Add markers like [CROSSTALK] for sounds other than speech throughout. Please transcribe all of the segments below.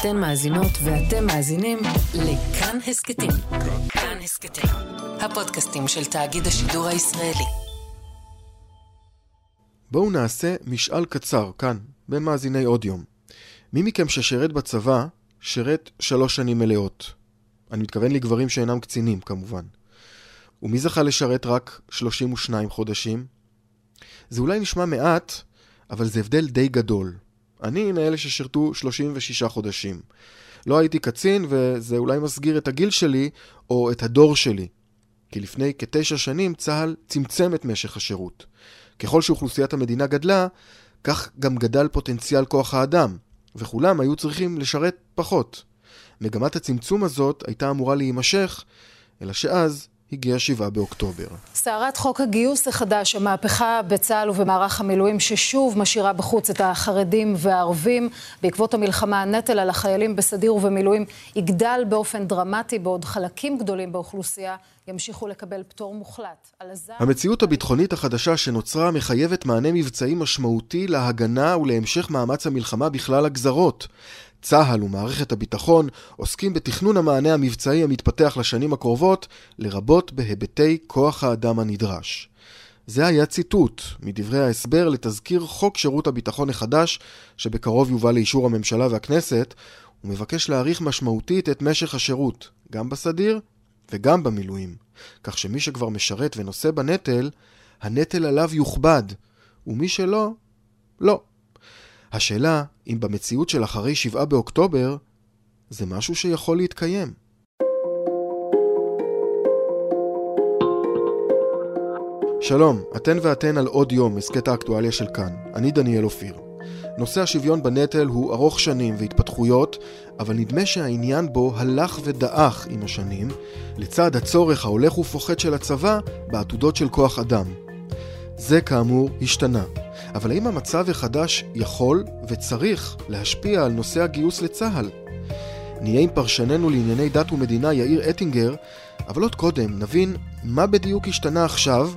אתן מאזינות ואתם מאזינים לכאן הסכתים. כאן הסכתים, הפודקאסטים של תאגיד השידור הישראלי. בואו נעשה משאל קצר כאן, בין מאזיני עוד יום. מי מכם ששירת בצבא, שירת שלוש שנים מלאות. אני מתכוון לגברים שאינם קצינים, כמובן. ומי זכה לשרת רק 32 חודשים? זה אולי נשמע מעט, אבל זה הבדל די גדול. אני מאלה ששירתו 36 חודשים. לא הייתי קצין, וזה אולי מסגיר את הגיל שלי, או את הדור שלי. כי לפני כתשע שנים צה"ל צמצם את משך השירות. ככל שאוכלוסיית המדינה גדלה, כך גם גדל פוטנציאל כוח האדם, וכולם היו צריכים לשרת פחות. מגמת הצמצום הזאת הייתה אמורה להימשך, אלא שאז הגיע 7 באוקטובר. סערת חוק הגיוס החדש, המהפכה בצה"ל ובמערך המילואים ששוב משאירה בחוץ את החרדים והערבים. בעקבות המלחמה הנטל על החיילים בסדיר ובמילואים יגדל באופן דרמטי, בעוד חלקים גדולים באוכלוסייה ימשיכו לקבל פטור מוחלט. המציאות הביטחונית החדשה שנוצרה מחייבת מענה מבצעי משמעותי להגנה ולהמשך מאמץ המלחמה בכלל הגזרות. צה"ל ומערכת הביטחון עוסקים בתכנון המענה המבצעי המתפתח לשנים הקרובות, לרבות בהיבטי כוח האדם הנדרש. זה היה ציטוט מדברי ההסבר לתזכיר חוק שירות הביטחון החדש, שבקרוב יובא לאישור הממשלה והכנסת, ומבקש להאריך משמעותית את משך השירות, גם בסדיר וגם במילואים, כך שמי שכבר משרת ונושא בנטל, הנטל עליו יוכבד, ומי שלא, לא. השאלה אם במציאות של אחרי 7 באוקטובר זה משהו שיכול להתקיים. שלום, אתן ואתן על עוד יום, הסכת האקטואליה של כאן. אני דניאל אופיר. נושא השוויון בנטל הוא ארוך שנים והתפתחויות, אבל נדמה שהעניין בו הלך ודעך עם השנים, לצד הצורך ההולך ופוחת של הצבא בעתודות של כוח אדם. זה כאמור השתנה. אבל האם המצב החדש יכול וצריך להשפיע על נושא הגיוס לצה"ל? נהיה עם פרשננו לענייני דת ומדינה יאיר אטינגר, אבל עוד קודם נבין מה בדיוק השתנה עכשיו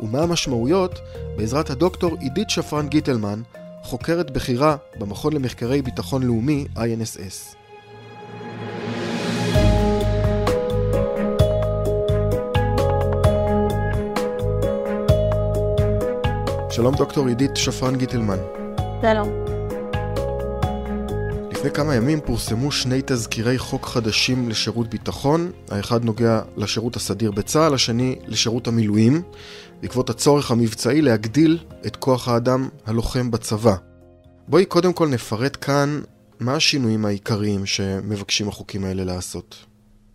ומה המשמעויות בעזרת הדוקטור עידית שפרן גיטלמן, חוקרת בכירה במכון למחקרי ביטחון לאומי INSS. שלום דוקטור עידית שפרן גיטלמן. שלום. לפני כמה ימים פורסמו שני תזכירי חוק חדשים לשירות ביטחון. האחד נוגע לשירות הסדיר בצה"ל, השני לשירות המילואים, בעקבות הצורך המבצעי להגדיל את כוח האדם הלוחם בצבא. בואי קודם כל נפרט כאן מה השינויים העיקריים שמבקשים החוקים האלה לעשות.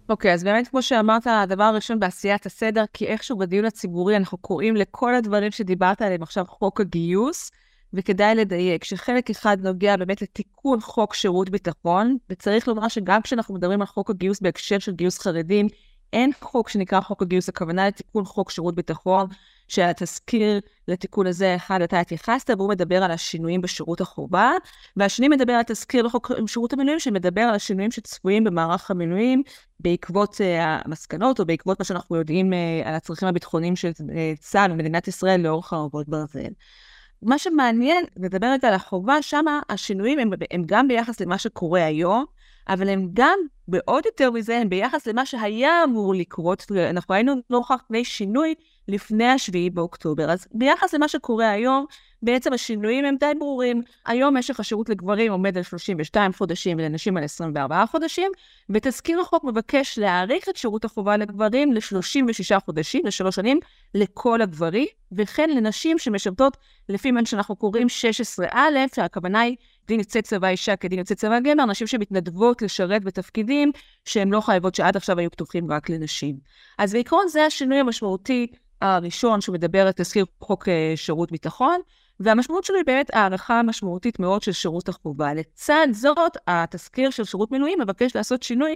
אוקיי, okay, אז באמת, כמו שאמרת, הדבר הראשון בעשיית הסדר, כי איכשהו בדיון הציבורי אנחנו קוראים לכל הדברים שדיברת עליהם עכשיו חוק הגיוס, וכדאי לדייק שחלק אחד נוגע באמת לתיקון חוק שירות ביטחון, וצריך לומר שגם כשאנחנו מדברים על חוק הגיוס בהקשר של גיוס חרדים, אין חוק שנקרא חוק הגיוס, הכוונה לתיקון חוק שירות ביטחון, שהתזכיר לתיקון הזה, אחד אתה התייחסת, והוא מדבר על השינויים בשירות החובה, והשני מדבר על תזכיר לחוק שירות המילואים, שמדבר על השינויים שצפויים במערך המילואים בעקבות uh, המסקנות, או בעקבות מה שאנחנו יודעים uh, על הצרכים הביטחוניים של uh, צה"ל ומדינת ישראל לאורך חרבות ברזל. מה שמעניין, לדבר רגע על החובה, שם השינויים הם, הם גם ביחס למה שקורה היום, אבל הם גם, בעוד יותר מזה, הם ביחס למה שהיה אמור לקרות. אנחנו היינו נוכח פני שינוי לפני השביעי באוקטובר. אז ביחס למה שקורה היום, בעצם השינויים הם די ברורים. היום משך השירות לגברים עומד על 32 חודשים ולנשים על 24 חודשים, ותזכיר החוק מבקש להאריך את שירות החובה לגברים ל-36 חודשים, לשלוש שנים, לכל הגברים, וכן לנשים שמשרתות לפי מה שאנחנו קוראים 16א, שהכוונה היא דין יוצא צבא אישה כדין יוצא צבא גבר, נשים שמתנדבות לשרת בתפקידים שהן לא חייבות שעד עכשיו היו פתוחים רק לנשים. אז בעיקרון זה השינוי המשמעותי הראשון שמדבר על תזכיר חוק אה, שירות ביטחון, והמשמעות שלו היא באמת הערכה משמעותית מאוד של שירות החובה. לצד זאת, התזכיר של שירות מילואים מבקש לעשות שינוי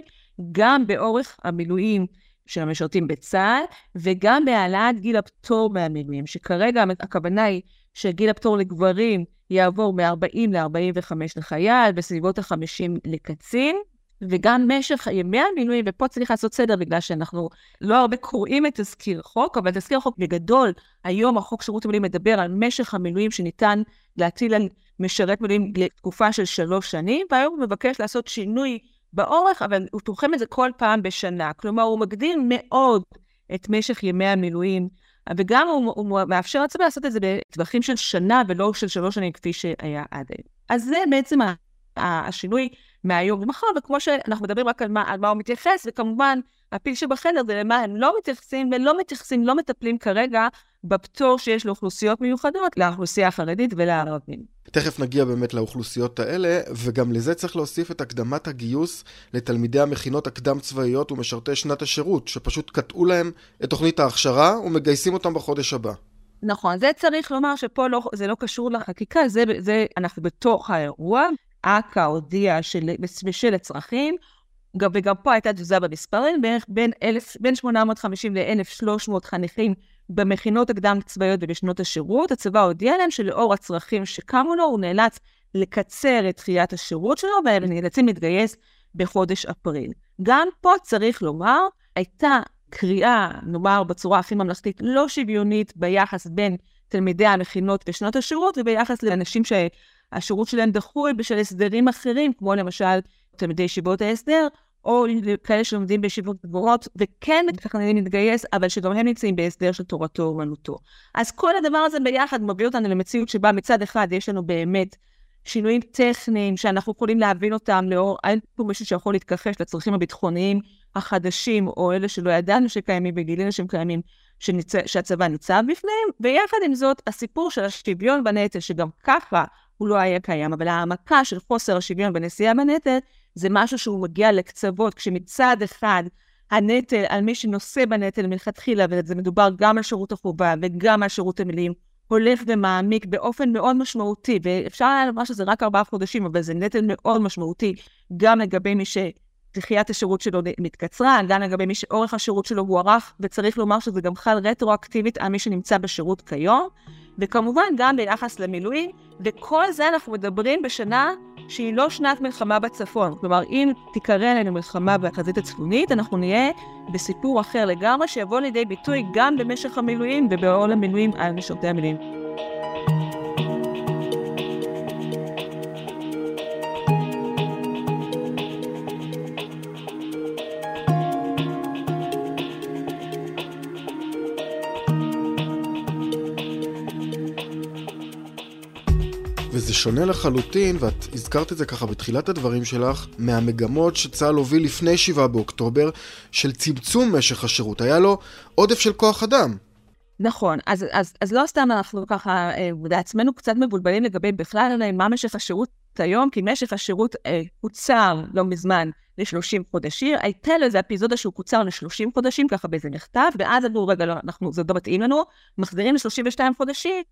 גם באורך המילואים של המשרתים בצה"ל, וגם בהעלאת גיל הפטור מהמילואים, שכרגע הכוונה היא שגיל הפטור לגברים יעבור מ-40 ל-45 לחייל, בסביבות ה-50 לקצין, וגם משך ימי המילואים, ופה צריך לעשות סדר בגלל שאנחנו לא הרבה קוראים את תזכיר חוק, אבל תזכיר חוק בגדול, היום החוק שירות המילואים מדבר על משך המילואים שניתן להטיל על משרת מילואים לתקופה של שלוש שנים, והיום הוא מבקש לעשות שינוי באורך, אבל הוא תוחם את זה כל פעם בשנה. כלומר, הוא מגדיל מאוד את משך ימי המילואים, וגם הוא, הוא מאפשר לעצמו לעשות את זה בטווחים של שנה ולא של שלוש שנים כפי שהיה עד היום. אז זה בעצם השינוי מהיום למחר, וכמו שאנחנו מדברים רק על מה, על מה הוא מתייחס, וכמובן, הפיל שבחדר זה למה הם לא מתייחסים, ולא מתייחסים, לא מטפלים כרגע בפטור שיש לאוכלוסיות מיוחדות, לאוכלוסייה החרדית ולערבים. תכף נגיע באמת לאוכלוסיות האלה, וגם לזה צריך להוסיף את הקדמת הגיוס לתלמידי המכינות הקדם-צבאיות ומשרתי שנת השירות, שפשוט קטעו להם את תוכנית ההכשרה ומגייסים אותם בחודש הבא. נכון, זה צריך לומר שפה לא, זה לא קשור לחקיקה, זה, זה אנחנו בתוך האירוע. אכ"א הודיע שבשל הצרכים, וגם פה הייתה תזוזה במספרים, בערך בין, אלף, בין 850 ל-1,300 חניכים במכינות הקדם צבאיות ובשנות השירות, הצבא הודיע להם שלאור הצרכים שקמו לו, הוא נאלץ לקצר את דחיית השירות שלו, והם נאלצים להתגייס בחודש אפריל. גם פה צריך לומר, הייתה קריאה, נאמר בצורה הכי ממלכתית, לא שוויונית ביחס בין תלמידי המכינות ושנות השירות, וביחס לאנשים שהשירות שלהם דחוי בשל הסדרים אחרים, כמו למשל תלמידי ישיבות ההסדר, או כאלה שלומדים בישיבות גבוהות וכן מתכננים להתגייס, אבל שגם הם נמצאים בהסדר של תורתו אומנותו. אז כל הדבר הזה ביחד מביא אותנו למציאות שבה מצד אחד יש לנו באמת שינויים טכניים שאנחנו יכולים להבין אותם לאור, אין פה מישהו שיכול להתכחש לצרכים הביטחוניים החדשים, או אלה שלא ידענו שקיימים וגילינו שהם קיימים, שניצ... שהצבא ניצב בפניהם, ויחד עם זאת, הסיפור של השוויון בנטל, שגם ככה הוא לא היה קיים, אבל העמקה של חוסר השוויון בנשיאה בנטל, זה משהו שהוא מגיע לקצוות, כשמצד אחד הנטל על מי שנושא בנטל מלכתחילה, וזה מדובר גם על שירות החובה וגם על שירות המילים, הולך ומעמיק באופן מאוד משמעותי, ואפשר היה לומר שזה רק ארבעה חודשים, אבל זה נטל מאוד משמעותי, גם לגבי מי שדחיית השירות שלו מתקצרה, גם לגבי מי שאורך השירות שלו הוארך, וצריך לומר שזה גם חל רטרואקטיבית על מי שנמצא בשירות כיום. וכמובן גם ביחס למילואים, וכל זה אנחנו מדברים בשנה שהיא לא שנת מלחמה בצפון. כלומר, אם תיקרא אלינו מלחמה בחזית הצפונית, אנחנו נהיה בסיפור אחר לגמרי, שיבוא לידי ביטוי גם במשך המילואים ובעול המילואים על משרתי המילואים. וזה שונה לחלוטין, ואת הזכרת את זה ככה בתחילת הדברים שלך, מהמגמות שצה"ל הוביל לפני 7 באוקטובר, של צמצום משך השירות. היה לו עודף של כוח אדם. נכון, אז, אז, אז לא סתם אנחנו ככה בעצמנו קצת מבולבלים לגבי בכלל מה משך השירות היום, כי משך השירות אה, קוצר לא מזמן ל-30 חודשים. הייתה לו איזה אפיזודה שהוא קוצר ל-30 חודשים, ככה באיזה מכתב, ואז אמרו, רגע, לא, אנחנו, זה לא מתאים לנו, מחזירים ל-32 חודשים,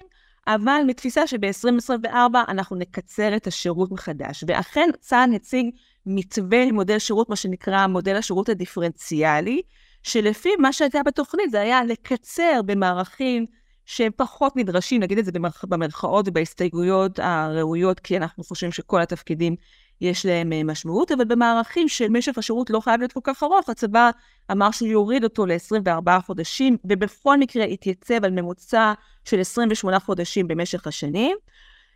אבל מתפיסה שב-2024 אנחנו נקצר את השירות מחדש. ואכן צה"ל הציג מתווה למודל שירות, מה שנקרא מודל השירות הדיפרנציאלי, שלפי מה שהייתה בתוכנית זה היה לקצר במערכים שהם פחות נדרשים, נגיד את זה במרכאות ובהסתייגויות הראויות, כי אנחנו חושבים שכל התפקידים יש להם אה, משמעות, אבל במערכים של משך השירות לא חייב להיות כל כך ארוך, הצבא אמר שהוא יוריד אותו ל-24 חודשים, ובכל מקרה התייצב על ממוצע של 28 חודשים במשך השנים,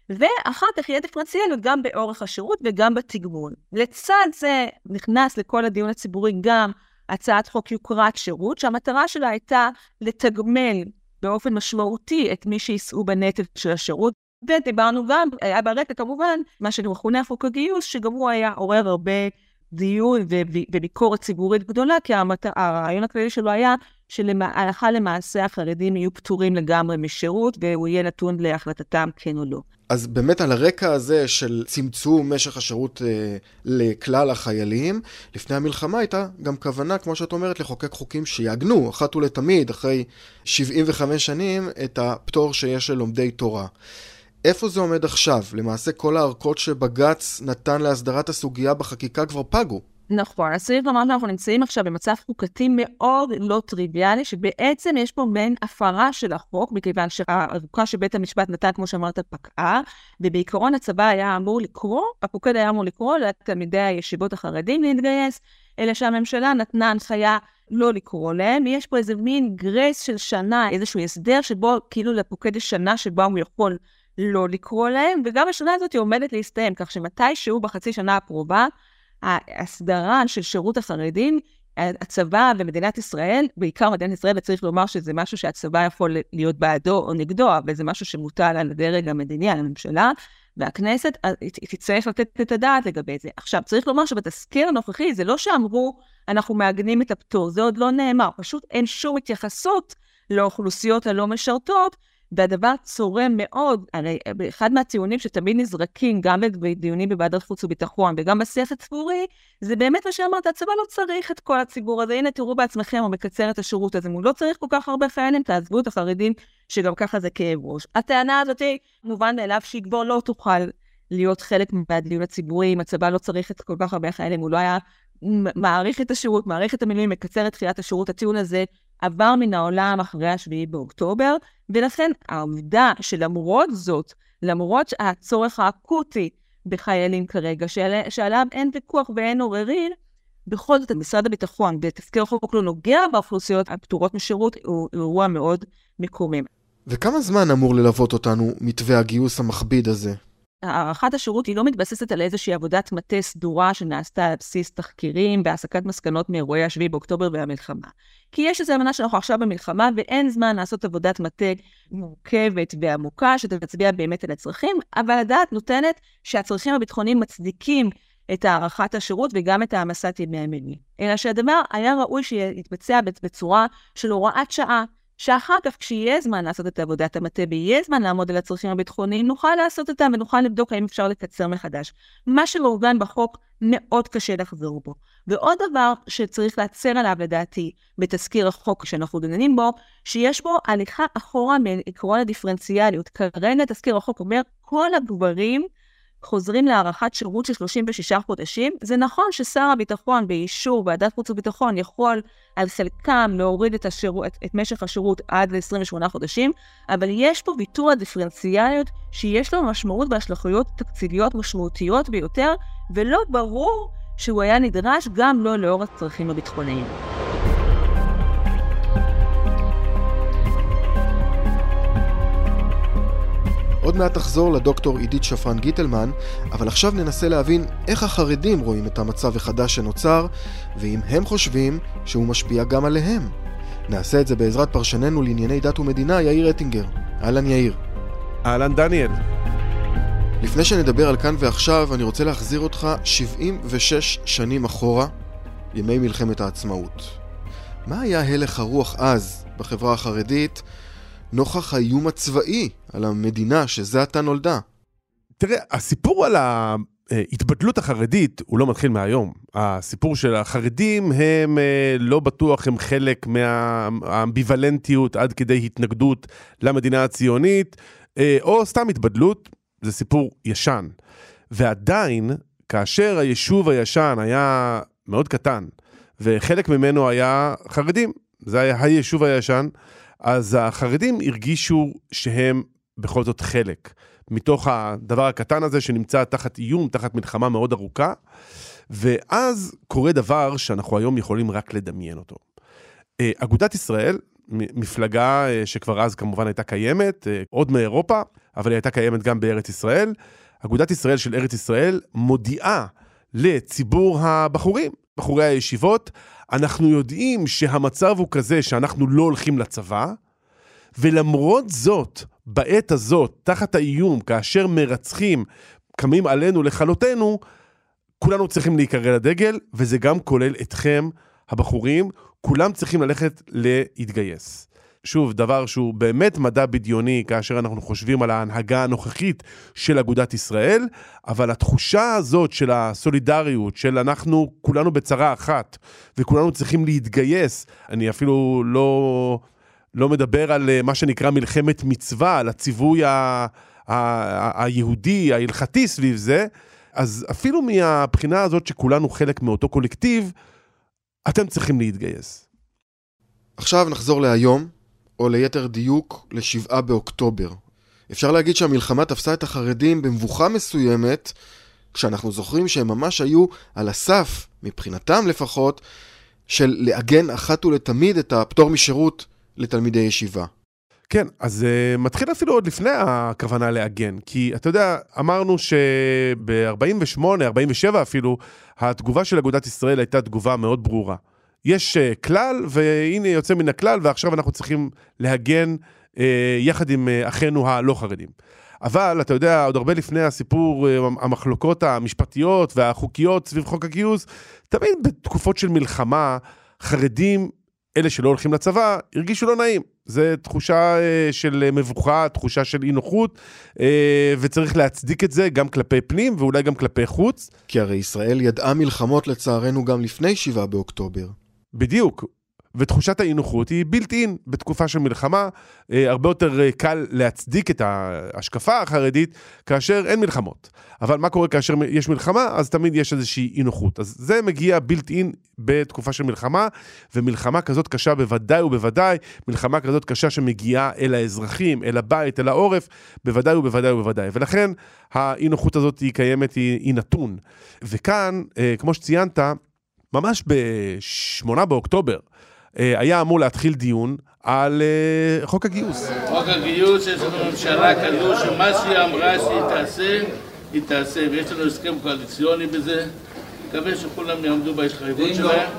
ואחר כך יהיה דיפרנציאליות גם באורך השירות וגם בתגמול. לצד זה נכנס לכל הדיון הציבורי גם הצעת חוק יוקרת שירות, שהמטרה שלה הייתה לתגמל באופן משמעותי את מי שיישאו בנטל של השירות, ודיברנו גם, היה ברקע כמובן, מה שמכונה חוק הגיוס, שגם הוא היה עורר הרבה דיון וביקורת ציבורית גדולה, כי המת... הרעיון הכללי שלו היה שהלכה למעשה החרדים יהיו פטורים לגמרי משירות, והוא יהיה נתון להחלטתם כן או לא. אז באמת על הרקע הזה של צמצום משך השירות אה, לכלל החיילים, לפני המלחמה הייתה גם כוונה, כמו שאת אומרת, לחוקק חוקים שיעגנו אחת ולתמיד, אחרי 75 שנים, את הפטור שיש ללומדי תורה. איפה זה עומד עכשיו? למעשה כל הארכות שבג"ץ נתן להסדרת הסוגיה בחקיקה כבר פגו. נכון, אז צריך לומר שאנחנו נמצאים עכשיו במצב חוקתי מאוד לא טריוויאלי, שבעצם יש פה מעין הפרה של החוק, מכיוון שהארוכה שבית המשפט נתן, כמו שאמרת, פקעה, ובעיקרון הצבא היה אמור לקרוא, הפוקד היה אמור לקרוא לתלמידי הישיבות החרדים להתגייס, אלא שהממשלה נתנה הנחיה לא לקרוא להם. יש פה איזה מין גרייס של שנה, איזשהו הסדר שבו כאילו לפוקד יש שנה שבה הוא יכול לא לקרוא להם, וגם השנה הזאת היא עומדת להסתיים, כך שמתישהו בחצי שנה הקרובה, ההסדרה של שירות החרדים, הצבא ומדינת ישראל, בעיקר מדינת ישראל, וצריך לומר שזה משהו שהצבא יכול להיות בעדו או נגדו, אבל זה משהו שמוטל על הדרג המדיני, על הממשלה, והכנסת תצטרך לתת את הדעת לגבי זה. עכשיו, צריך לומר שבתזכיר הנוכחי, זה לא שאמרו, אנחנו מעגנים את הפטור, זה עוד לא נאמר, פשוט אין שום התייחסות לאוכלוסיות הלא משרתות, והדבר צורם מאוד, הרי אחד מהטיעונים שתמיד נזרקים, גם בדיונים בוועדת חוץ וביטחון וגם בשיח הציבורי, זה באמת מה שאמרת, הצבא לא צריך את כל הציבור הזה, הנה תראו בעצמכם, הוא מקצר את השירות הזה, הוא לא צריך כל כך הרבה חיילים, תעזבו את החרדים, שגם ככה זה כאב ראש. הטענה הזאת היא, מובן מאליו שהיא כבר לא תוכל להיות חלק מהדיון הציבורי, אם הצבא לא צריך את כל כך הרבה חיילים, הוא לא היה מעריך את השירות, מעריך את המילואים, מקצר את תחילת השירות, הטיעון הזה עבר מן העולם אחרי השביעי באוקטובר, ולכן העובדה שלמרות זאת, למרות הצורך האקוטי בחיילים כרגע, שעל... שעליו אין ויכוח ואין עוררין, בכל זאת משרד הביטחון בתזכיר החוק לא נוגע באוכלוסיות הפטורות משירות, הוא אירוע מאוד מקומם. וכמה זמן אמור ללוות אותנו מתווה הגיוס המכביד הזה? הארכת השירות היא לא מתבססת על איזושהי עבודת מטה סדורה שנעשתה על בסיס תחקירים והסקת מסקנות מאירועי השביעי באוקטובר והמלחמה. כי יש איזו אמנה שאנחנו עכשיו במלחמה ואין זמן לעשות עבודת מטה מורכבת ועמוקה שתצביע באמת על הצרכים, אבל הדעת נותנת שהצרכים הביטחוניים מצדיקים את הארכת השירות וגם את העמסת ימי המילואים. אלא שהדבר היה ראוי שיתבצע בצורה של הוראת שעה. שאחר כך, כשיהיה זמן לעשות את עבודת המטה ויהיה זמן לעמוד על הצרכים הביטחוניים, נוכל לעשות אותם ונוכל לבדוק האם אפשר לקצר מחדש. מה שמעוגן בחוק, מאוד קשה לחזור בו. ועוד דבר שצריך להצר עליו, לדעתי, בתזכיר החוק שאנחנו דנים בו, שיש בו הליכה אחורה מעקרון הדיפרנציאליות. כרגע תזכיר החוק אומר, כל הגברים חוזרים להארכת שירות של 36 חודשים. זה נכון ששר הביטחון באישור ועדת חוץ וביטחון יכול על חלקם להוריד את, השירות, את, את משך השירות עד ל-28 חודשים, אבל יש פה ויתור הדיפרנציאליות שיש לו משמעות והשלכויות תקציביות משמעותיות ביותר, ולא ברור שהוא היה נדרש גם לא לאור הצרכים הביטחוניים. עוד מעט תחזור לדוקטור עידית שפרן גיטלמן, אבל עכשיו ננסה להבין איך החרדים רואים את המצב החדש שנוצר, ואם הם חושבים שהוא משפיע גם עליהם. נעשה את זה בעזרת פרשננו לענייני דת ומדינה, יאיר אטינגר. אהלן יאיר. אהלן דניאל. לפני שנדבר על כאן ועכשיו, אני רוצה להחזיר אותך 76 שנים אחורה, ימי מלחמת העצמאות. מה היה הלך הרוח אז בחברה החרדית נוכח האיום הצבאי על המדינה שזה עתה נולדה. תראה, הסיפור על ההתבדלות החרדית הוא לא מתחיל מהיום. הסיפור של החרדים הם אה, לא בטוח הם חלק מהאמביוולנטיות עד כדי התנגדות למדינה הציונית, אה, או סתם התבדלות, זה סיפור ישן. ועדיין, כאשר היישוב הישן היה מאוד קטן, וחלק ממנו היה חרדים, זה היה היישוב הישן, אז החרדים הרגישו שהם בכל זאת חלק מתוך הדבר הקטן הזה שנמצא תחת איום, תחת מלחמה מאוד ארוכה, ואז קורה דבר שאנחנו היום יכולים רק לדמיין אותו. אה, אגודת ישראל, מפלגה אה, שכבר אז כמובן הייתה קיימת, אה, עוד מאירופה, אבל היא הייתה קיימת גם בארץ ישראל. אגודת ישראל של ארץ ישראל מודיעה לציבור הבחורים, בחורי הישיבות, אנחנו יודעים שהמצב הוא כזה שאנחנו לא הולכים לצבא, ולמרות זאת, בעת הזאת, תחת האיום, כאשר מרצחים קמים עלינו לכלותנו, כולנו צריכים להיקרא לדגל, וזה גם כולל אתכם, הבחורים, כולם צריכים ללכת להתגייס. שוב, דבר שהוא באמת מדע בדיוני כאשר אנחנו חושבים על ההנהגה הנוכחית של אגודת ישראל, אבל התחושה הזאת של הסולידריות, של אנחנו כולנו בצרה אחת, וכולנו צריכים להתגייס, אני אפילו לא, לא מדבר על אה, מה שנקרא מלחמת מצווה, על הציווי ה, ה, ה, היהודי, ההלכתי סביב זה, אז אפילו מהבחינה הזאת שכולנו חלק מאותו קולקטיב, אתם צריכים להתגייס. עכשיו נחזור להיום, או ליתר דיוק, לשבעה באוקטובר. אפשר להגיד שהמלחמה תפסה את החרדים במבוכה מסוימת, כשאנחנו זוכרים שהם ממש היו על הסף, מבחינתם לפחות, של לעגן אחת ולתמיד את הפטור משירות לתלמידי ישיבה. כן, אז uh, מתחיל אפילו עוד לפני הכוונה לעגן, כי אתה יודע, אמרנו שב-48, 47 אפילו, התגובה של אגודת ישראל הייתה תגובה מאוד ברורה. יש uh, כלל, והנה יוצא מן הכלל, ועכשיו אנחנו צריכים להגן uh, יחד עם uh, אחינו הלא חרדים. אבל אתה יודע, עוד הרבה לפני הסיפור, המחלוקות המשפטיות והחוקיות סביב חוק הגיוס, תמיד בתקופות של מלחמה, חרדים אלה שלא הולכים לצבא הרגישו לא נעים. זה תחושה אה, של מבוכה, תחושה של אי נוחות, אה, וצריך להצדיק את זה גם כלפי פנים ואולי גם כלפי חוץ. כי הרי ישראל ידעה מלחמות לצערנו גם לפני 7 באוקטובר. בדיוק, ותחושת האי-נוחות היא בילט אין בתקופה של מלחמה. אה, הרבה יותר אה, קל להצדיק את ההשקפה החרדית כאשר אין מלחמות. אבל מה קורה כאשר יש מלחמה? אז תמיד יש איזושהי אי-נוחות. אז זה מגיע בילט אין בתקופה של מלחמה, ומלחמה כזאת קשה בוודאי ובוודאי, מלחמה כזאת קשה שמגיעה אל האזרחים, אל הבית, אל העורף, בוודאי ובוודאי ובוודאי. ולכן האי-נוחות הזאת היא קיימת, היא, היא נתון. וכאן, אה, כמו שציינת, ממש ב-8 באוקטובר, אה, היה אמור להתחיל דיון על אה, חוק הגיוס. חוק הגיוס, יש לנו ממשלה כזו שמה שהיא אמרה שהיא תעשה, היא תעשה, ויש לנו הסכם קואליציוני בזה. מקווה שכולם יעמדו בהתחייבות שלהם,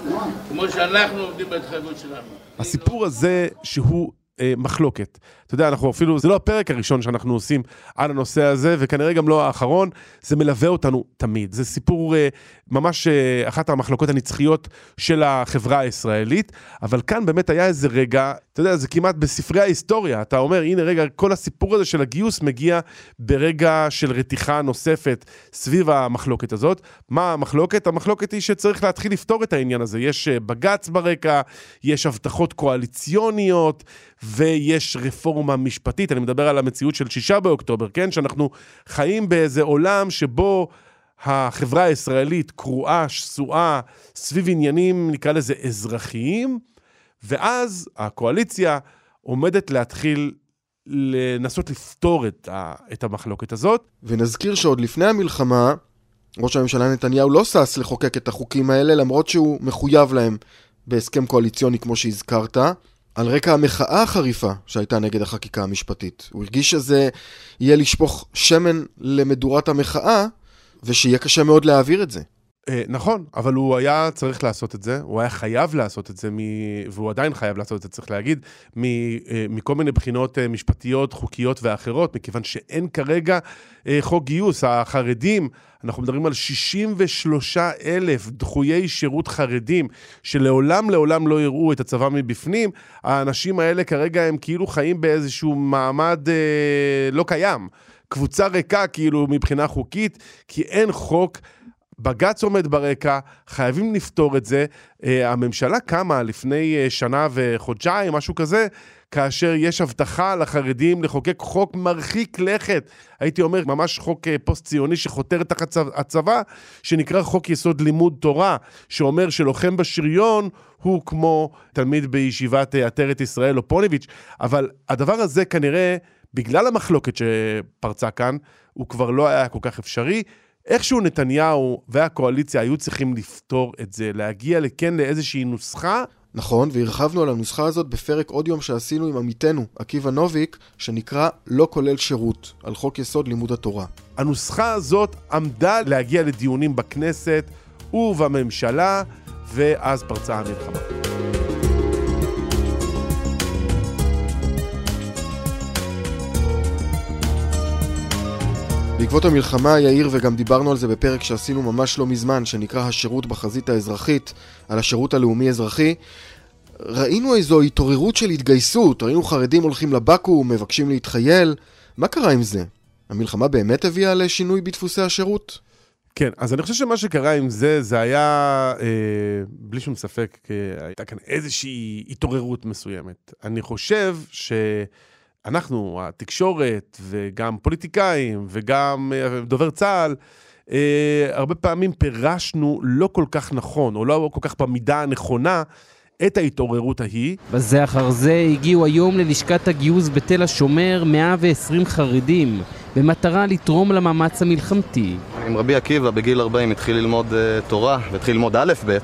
כמו שאנחנו עומדים בהתחייבות שלנו. הסיפור הזה שהוא אה, מחלוקת. אתה יודע, אנחנו אפילו, זה לא הפרק הראשון שאנחנו עושים על הנושא הזה, וכנראה גם לא האחרון, זה מלווה אותנו תמיד. זה סיפור אה, ממש אה, אחת המחלוקות הנצחיות של החברה הישראלית, אבל כאן באמת היה איזה רגע, אתה יודע, זה כמעט בספרי ההיסטוריה, אתה אומר, הנה רגע, כל הסיפור הזה של הגיוס מגיע ברגע של רתיחה נוספת סביב המחלוקת הזאת. מה המחלוקת? המחלוקת היא שצריך להתחיל לפתור את העניין הזה. יש אה, בג"ץ ברקע, יש הבטחות קואליציוניות, ויש רפורמה משפטית, אני מדבר על המציאות של שישה באוקטובר, כן? שאנחנו חיים באיזה עולם שבו החברה הישראלית קרועה, שסועה, סביב עניינים, נקרא לזה אזרחיים, ואז הקואליציה עומדת להתחיל לנסות לפתור את, ה, את המחלוקת הזאת. ונזכיר שעוד לפני המלחמה, ראש הממשלה נתניהו לא שש לחוקק את החוקים האלה, למרות שהוא מחויב להם בהסכם קואליציוני, כמו שהזכרת. על רקע המחאה החריפה שהייתה נגד החקיקה המשפטית. הוא הרגיש שזה יהיה לשפוך שמן למדורת המחאה, ושיהיה קשה מאוד להעביר את זה. אה, נכון, אבל הוא היה צריך לעשות את זה, הוא היה חייב לעשות את זה, מ... והוא עדיין חייב לעשות את זה, צריך להגיד, מ... אה, מכל מיני בחינות אה, משפטיות, חוקיות ואחרות, מכיוון שאין כרגע חוק גיוס. החרדים, אנחנו מדברים על 63 אלף דחויי שירות חרדים, שלעולם לעולם לא יראו את הצבא מבפנים. האנשים האלה כרגע הם כאילו חיים באיזשהו מעמד אה, לא קיים. קבוצה ריקה כאילו מבחינה חוקית, כי אין חוק. בג"ץ עומד ברקע, חייבים לפתור את זה. Uh, הממשלה קמה לפני uh, שנה וחודשיים, משהו כזה, כאשר יש הבטחה לחרדים לחוקק חוק מרחיק לכת, הייתי אומר, ממש חוק uh, פוסט-ציוני שחותר תחת הצבא, שנקרא חוק יסוד לימוד תורה, שאומר שלוחם בשריון הוא כמו תלמיד בישיבת עטרת ישראל או פוניביץ', אבל הדבר הזה כנראה, בגלל המחלוקת שפרצה כאן, הוא כבר לא היה כל כך אפשרי. איכשהו נתניהו והקואליציה היו צריכים לפתור את זה, להגיע לכן לאיזושהי נוסחה. נכון, והרחבנו על הנוסחה הזאת בפרק עוד יום שעשינו עם עמיתנו, עקיבא נוביק, שנקרא לא כולל שירות, על חוק יסוד לימוד התורה. הנוסחה הזאת עמדה להגיע לדיונים בכנסת ובממשלה, ואז פרצה המלחמה. בעקבות המלחמה, יאיר, וגם דיברנו על זה בפרק שעשינו ממש לא מזמן, שנקרא השירות בחזית האזרחית, על השירות הלאומי-אזרחי, ראינו איזו התעוררות של התגייסות, ראינו חרדים הולכים לבקו"ם, מבקשים להתחייל. מה קרה עם זה? המלחמה באמת הביאה לשינוי בדפוסי השירות? כן, אז אני חושב שמה שקרה עם זה, זה היה, אה, בלי שום ספק, אה, הייתה כאן איזושהי התעוררות מסוימת. אני חושב ש... אנחנו, התקשורת, וגם פוליטיקאים, וגם אה, דובר צה"ל, אה, הרבה פעמים פירשנו לא כל כך נכון, או לא כל כך במידה הנכונה, את ההתעוררות ההיא. בזה אחר זה הגיעו היום ללשכת הגיוס בתל השומר 120 חרדים, במטרה לתרום למאמץ המלחמתי. עם רבי עקיבא בגיל 40 התחיל ללמוד uh, תורה, והתחיל ללמוד א'-ב',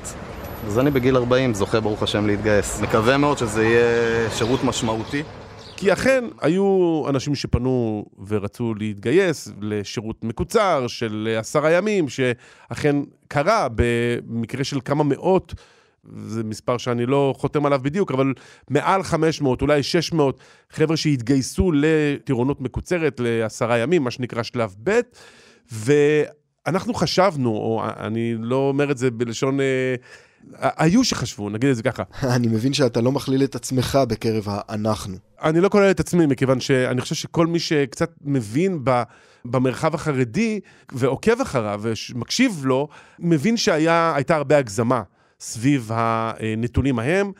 אז אני בגיל 40 זוכה ברוך השם להתגייס. מקווה מאוד שזה יהיה שירות משמעותי. כי אכן היו אנשים שפנו ורצו להתגייס לשירות מקוצר של עשרה ימים, שאכן קרה במקרה של כמה מאות, זה מספר שאני לא חותם עליו בדיוק, אבל מעל 500, אולי 600 חבר'ה שהתגייסו לטירונות מקוצרת לעשרה ימים, מה שנקרא שלב ב', ואנחנו חשבנו, או אני לא אומר את זה בלשון... אה, היו שחשבו, נגיד את זה ככה. [LAUGHS] אני מבין שאתה לא מכליל את עצמך בקרב האנחנו. אני לא כולל את עצמי, מכיוון שאני חושב שכל מי שקצת מבין ב, במרחב החרדי ועוקב אחריו ומקשיב לו, מבין שהייתה הרבה הגזמה סביב הנתונים ההם.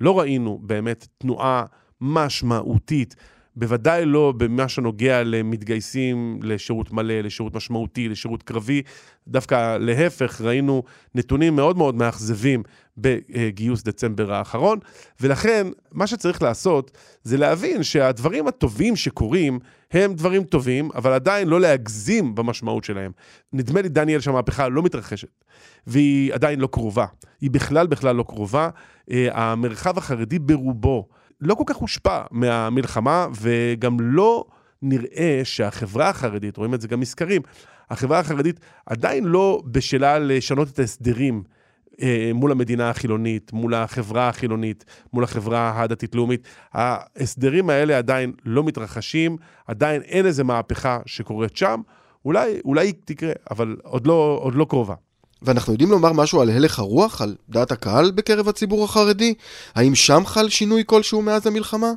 לא ראינו באמת תנועה משמעותית בוודאי לא במה שנוגע למתגייסים לשירות מלא, לשירות משמעותי, לשירות קרבי. דווקא להפך, ראינו נתונים מאוד מאוד מאכזבים בגיוס דצמבר האחרון, ולכן מה שצריך לעשות זה להבין שהדברים הטובים שקורים הם דברים טובים, אבל עדיין לא להגזים במשמעות שלהם. נדמה לי, דניאל, שהמהפכה לא מתרחשת, והיא עדיין לא קרובה. היא בכלל בכלל לא קרובה. אה, המרחב החרדי ברובו לא כל כך הושפע מהמלחמה, וגם לא נראה שהחברה החרדית, רואים את זה גם מסקרים, החברה החרדית עדיין לא בשלה לשנות את ההסדרים אה, מול המדינה החילונית, מול החברה החילונית, מול החברה הדתית-לאומית. ההסדרים האלה עדיין לא מתרחשים, עדיין אין איזה מהפכה שקורית שם. אולי, אולי היא תקרה, אבל עוד לא, עוד לא קרובה. ואנחנו יודעים לומר משהו על הלך הרוח, על דעת הקהל בקרב הציבור החרדי? האם שם חל שינוי כלשהו מאז המלחמה?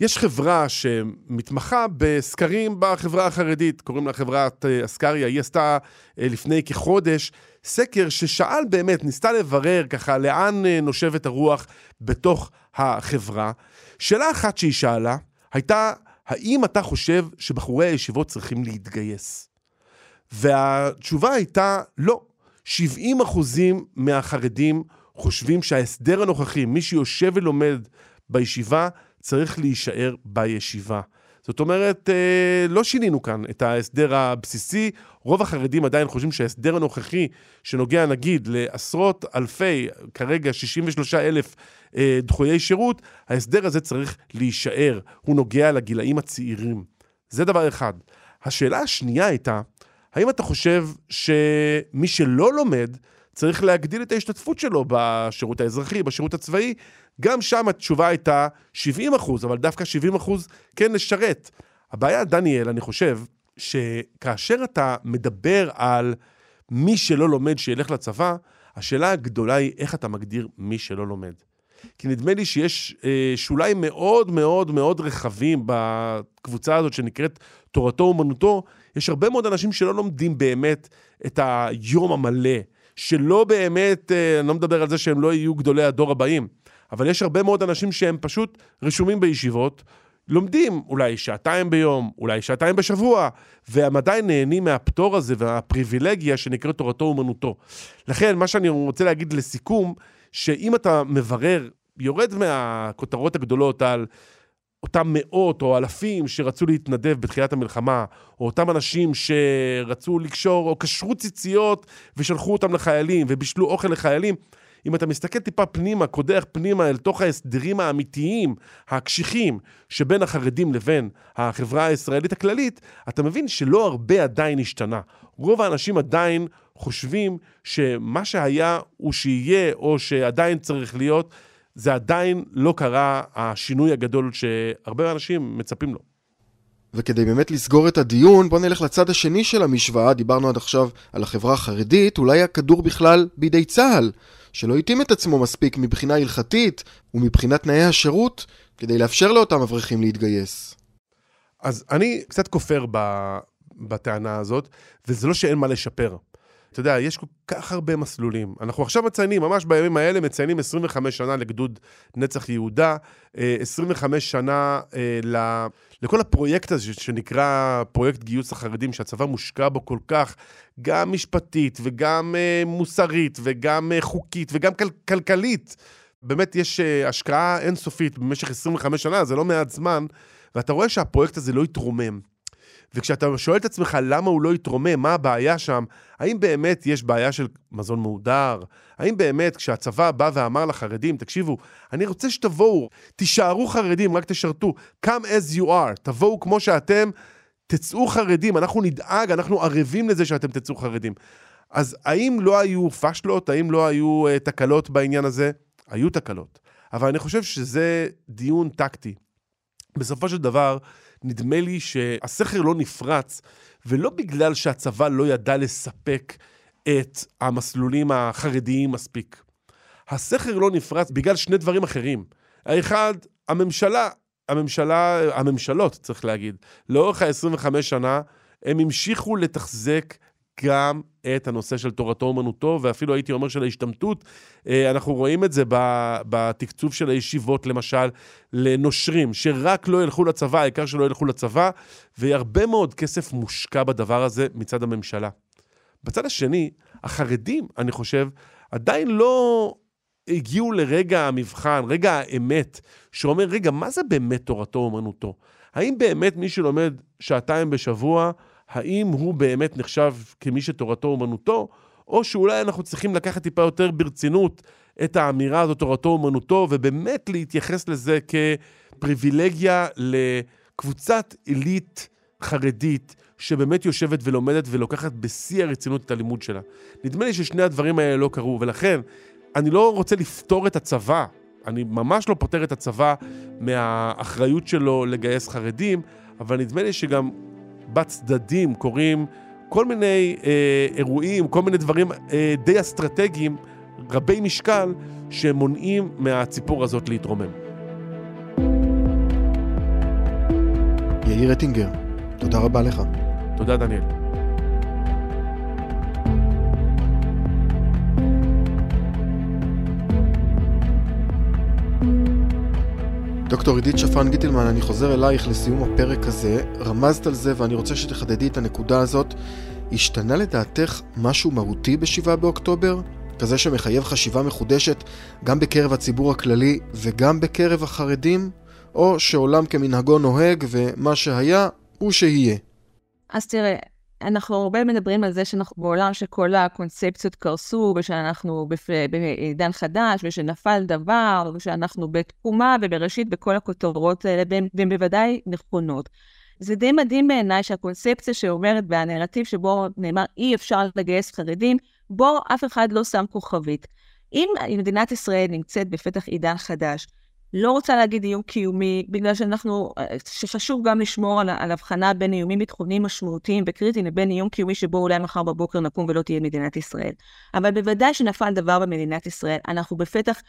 יש חברה שמתמחה בסקרים בחברה החרדית, קוראים לה חברת אה, אסקריה, היא עשתה אה, לפני כחודש סקר ששאל באמת, ניסתה לברר ככה לאן אה, נושבת הרוח בתוך החברה. שאלה אחת שהיא שאלה הייתה, האם אתה חושב שבחורי הישיבות צריכים להתגייס? והתשובה הייתה לא. 70 אחוזים מהחרדים חושבים שההסדר הנוכחי, מי שיושב ולומד בישיבה, צריך להישאר בישיבה. זאת אומרת, אה, לא שינינו כאן את ההסדר הבסיסי. רוב החרדים עדיין חושבים שההסדר הנוכחי, שנוגע נגיד לעשרות אלפי, כרגע 63 אלף אה, דחויי שירות, ההסדר הזה צריך להישאר. הוא נוגע לגילאים הצעירים. זה דבר אחד. השאלה השנייה הייתה, האם אתה חושב שמי שלא לומד, צריך להגדיל את ההשתתפות שלו בשירות האזרחי, בשירות הצבאי? גם שם התשובה הייתה 70 אחוז, אבל דווקא 70 אחוז כן לשרת. הבעיה, דניאל, אני חושב, שכאשר אתה מדבר על מי שלא לומד שילך לצבא, השאלה הגדולה היא איך אתה מגדיר מי שלא לומד. כי נדמה לי שיש אה, שוליים מאוד מאוד מאוד רחבים בקבוצה הזאת שנקראת תורתו אומנותו, יש הרבה מאוד אנשים שלא לומדים באמת את היום המלא, שלא באמת, אה, אני לא מדבר על זה שהם לא יהיו גדולי הדור הבאים, אבל יש הרבה מאוד אנשים שהם פשוט רשומים בישיבות, לומדים אולי שעתיים ביום, אולי שעתיים בשבוע, והם עדיין נהנים מהפטור הזה והפריבילגיה שנקראת תורתו אומנותו. לכן, מה שאני רוצה להגיד לסיכום, שאם אתה מברר, יורד מהכותרות הגדולות על אותם מאות או אלפים שרצו להתנדב בתחילת המלחמה, או אותם אנשים שרצו לקשור או קשרו ציציות ושלחו אותם לחיילים ובישלו אוכל לחיילים, אם אתה מסתכל טיפה פנימה, קודח פנימה אל תוך ההסדרים האמיתיים, הקשיחים, שבין החרדים לבין החברה הישראלית הכללית, אתה מבין שלא הרבה עדיין השתנה. רוב האנשים עדיין חושבים שמה שהיה הוא שיהיה, או שעדיין צריך להיות, זה עדיין לא קרה השינוי הגדול שהרבה אנשים מצפים לו. וכדי באמת לסגור את הדיון, בואו נלך לצד השני של המשוואה, דיברנו עד עכשיו על החברה החרדית, אולי הכדור בכלל בידי צה"ל, שלא התאים את עצמו מספיק מבחינה הלכתית ומבחינת תנאי השירות, כדי לאפשר לאותם אברכים להתגייס. אז אני קצת כופר בטענה הזאת, וזה לא שאין מה לשפר. אתה יודע, יש כל כך הרבה מסלולים. אנחנו עכשיו מציינים, ממש בימים האלה, מציינים 25 שנה לגדוד נצח יהודה, 25 אה, שנה אה, לכל הפרויקט הזה שנקרא פרויקט גיוס החרדים, שהצבא מושקע בו כל כך, גם משפטית וגם אה, מוסרית וגם חוקית וגם כל- כלכלית. באמת יש השקעה אינסופית במשך 25 שנה, זה לא מעט זמן, ואתה רואה שהפרויקט הזה לא התרומם. וכשאתה שואל את עצמך למה הוא לא התרומם, מה הבעיה שם, האם באמת יש בעיה של מזון מהודר? האם באמת כשהצבא בא ואמר לחרדים, תקשיבו, אני רוצה שתבואו, תישארו חרדים, רק תשרתו, come as you are, תבואו כמו שאתם, תצאו חרדים, אנחנו נדאג, אנחנו ערבים לזה שאתם תצאו חרדים. אז האם לא היו פשלות, האם לא היו uh, תקלות בעניין הזה? היו תקלות. אבל אני חושב שזה דיון טקטי. בסופו של דבר, נדמה לי שהסכר לא נפרץ, ולא בגלל שהצבא לא ידע לספק את המסלולים החרדיים מספיק. הסכר לא נפרץ בגלל שני דברים אחרים. האחד, הממשלה, הממשלה, הממשלות, צריך להגיד, לאורך ה-25 שנה, הם המשיכו לתחזק גם את הנושא של תורתו אומנותו, ואפילו הייתי אומר של ההשתמטות. אה, אנחנו רואים את זה בתקצוב של הישיבות, למשל, לנושרים, שרק לא ילכו לצבא, העיקר שלא ילכו לצבא, והרבה מאוד כסף מושקע בדבר הזה מצד הממשלה. בצד השני, החרדים, אני חושב, עדיין לא הגיעו לרגע המבחן, רגע האמת, שאומר, רגע, מה זה באמת תורתו אומנותו? האם באמת מי שלומד שעתיים בשבוע, האם הוא באמת נחשב כמי שתורתו אומנותו, או שאולי אנחנו צריכים לקחת טיפה יותר ברצינות את האמירה הזאת, תורתו אומנותו, ובאמת להתייחס לזה כפריבילגיה לקבוצת עילית חרדית, שבאמת יושבת ולומדת ולוקחת בשיא הרצינות את הלימוד שלה. נדמה לי ששני הדברים האלה לא קרו, ולכן אני לא רוצה לפתור את הצבא, אני ממש לא פותר את הצבא מהאחריות שלו לגייס חרדים, אבל נדמה לי שגם בצדדים קורים כל מיני אה, אירועים, כל מיני דברים אה, די אסטרטגיים, רבי משקל, שמונעים מהציפור הזאת להתרומם. יאיר אטינגר, תודה רבה לך. תודה, דניאל. דוקטור עידית שפרן גיטלמן, אני חוזר אלייך לסיום הפרק הזה. רמזת על זה ואני רוצה שתחדדי את הנקודה הזאת. השתנה לדעתך משהו מהותי ב-7 באוקטובר? כזה שמחייב חשיבה מחודשת גם בקרב הציבור הכללי וגם בקרב החרדים? או שעולם כמנהגו נוהג ומה שהיה הוא שיהיה? אז תראה, אנחנו הרבה מדברים על זה שאנחנו בעולם שכל הקונספציות קרסו, ושאנחנו בעידן חדש, ושנפל דבר, ושאנחנו בתקומה ובראשית בכל הכותרות האלה, והן בוודאי נכונות. זה די מדהים בעיניי שהקונספציה שאומרת, והנרטיב שבו נאמר אי אפשר לגייס חרדים, בו אף אחד לא שם כוכבית. אם מדינת ישראל נמצאת בפתח עידן חדש, לא רוצה להגיד איום קיומי, בגלל שאנחנו, שחשוב גם לשמור על, על הבחנה בין איומים ביטחוניים משמעותיים וקריטיים לבין איום קיומי שבו אולי מחר בבוקר נקום ולא תהיה מדינת ישראל. אבל בוודאי שנפל דבר במדינת ישראל. אנחנו בפתח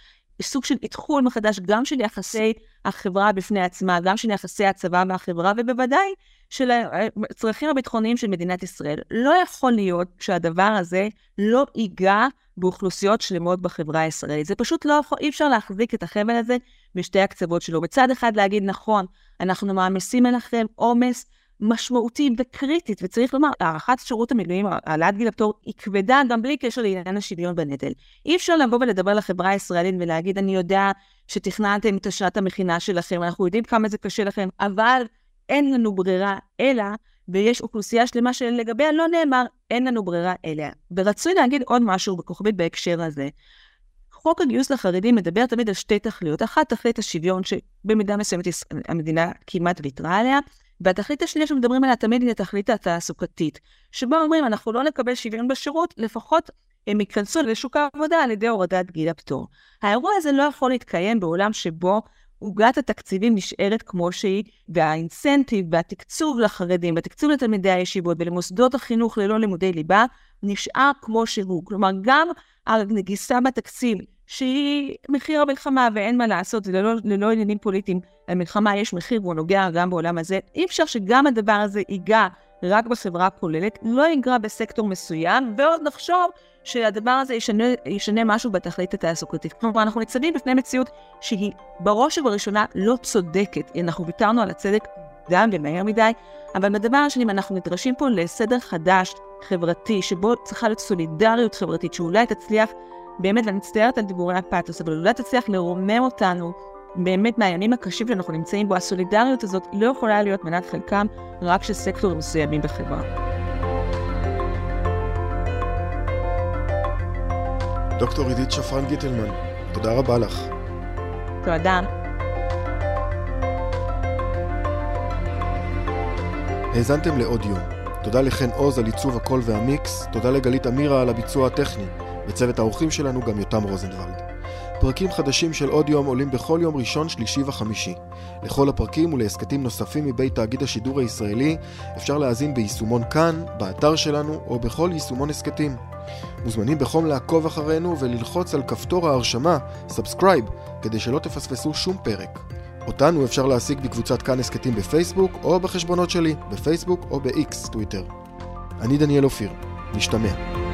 סוג של אתחול מחדש גם של יחסי החברה בפני עצמה, גם של יחסי הצבא והחברה, ובוודאי של הצרכים הביטחוניים של מדינת ישראל. לא יכול להיות שהדבר הזה לא ייגע באוכלוסיות שלמות בחברה הישראלית. זה פשוט לא יכול, אי אפשר להחזיק את החבל הזה בשתי הקצוות שלו. בצד אחד להגיד, נכון, אנחנו מעמיסים עליכם עומס משמעותית וקריטית, וצריך לומר, הארכת שירות המילואים, העלאת גיל הפטור, היא כבדה גם בלי קשר לעניין השוויון בנטל. אי אפשר לבוא ולדבר לחברה הישראלית ולהגיד, אני יודע שתכננתם את השעת המכינה שלכם, אנחנו יודעים כמה זה קשה לכם, אבל אין לנו ברירה אלא, ויש אוכלוסייה שלמה שלגביה לא נאמר, אין לנו ברירה אלא. ורצוי להגיד עוד משהו בכוכבית בהקשר הזה. חוק הגיוס לחרדים מדבר תמיד על שתי תכליות. אחת, תכלית השוויון, שבמידה מסוימת המדינה כמעט ויתרה עליה, והתכלית השנייה שמדברים עליה תמיד היא התכלית התעסוקתית, שבה אומרים, אנחנו לא נקבל שוויון בשירות, לפחות הם ייכנסו לשוק העבודה על ידי הורדת גיל הפטור. האירוע הזה לא יכול להתקיים בעולם שבו עוגת התקציבים נשארת כמו שהיא, והאינסנטיב והתקצוב לחרדים, והתקצוב לתלמידי הישיבות ולמוסדות החינוך ללא לימודי ליבה, נשאר כמו שהוא. כלומר, גם הנגיסה בתקציב שהיא מחיר המלחמה ואין מה לעשות, זה ללא, ללא עניינים פוליטיים. למלחמה יש מחיר והוא נוגע גם בעולם הזה. אי אפשר שגם הדבר הזה ייגע רק בחברה הכוללת, לא ייגע בסקטור מסוים, ועוד נחשוב שהדבר הזה ישנה, ישנה משהו בתכלית התעסוקתית. כלומר, אנחנו ניצבים בפני מציאות שהיא בראש ובראשונה לא צודקת. אנחנו ויתרנו על הצדק גם ומהר מדי, אבל בדבר השני, אנחנו נדרשים פה לסדר חדש, חברתי, שבו צריכה להיות סולידריות חברתית, שאולי תצליח באמת, ואני מצטערת על דיבורי הפאתוס, אבל אולי תצליח לרומם אותנו באמת מהימים הקשים שאנחנו נמצאים בו, הסולידריות הזאת לא יכולה להיות מנת חלקם רק של סקטורים מסוימים בחברה. דוקטור עידית שפרן גיטלמן, תודה רבה לך. תודה. האזנתם לעוד יום. תודה לחן עוז על עיצוב הקול והמיקס, תודה לגלית אמירה על הביצוע הטכני, וצוות האורחים שלנו גם יותם רוזנבלד. פרקים חדשים של עוד יום עולים בכל יום ראשון, שלישי וחמישי. לכל הפרקים ולהסכתים נוספים מבית תאגיד השידור הישראלי אפשר להאזין ביישומון כאן, באתר שלנו או בכל יישומון הסכתים. מוזמנים בחום לעקוב אחרינו וללחוץ על כפתור ההרשמה, subscribe, כדי שלא תפספסו שום פרק. אותנו אפשר להשיג בקבוצת כאן הסכתים בפייסבוק או בחשבונות שלי, בפייסבוק או ב-X, טוויטר. אני דניאל אופיר, נשתמע.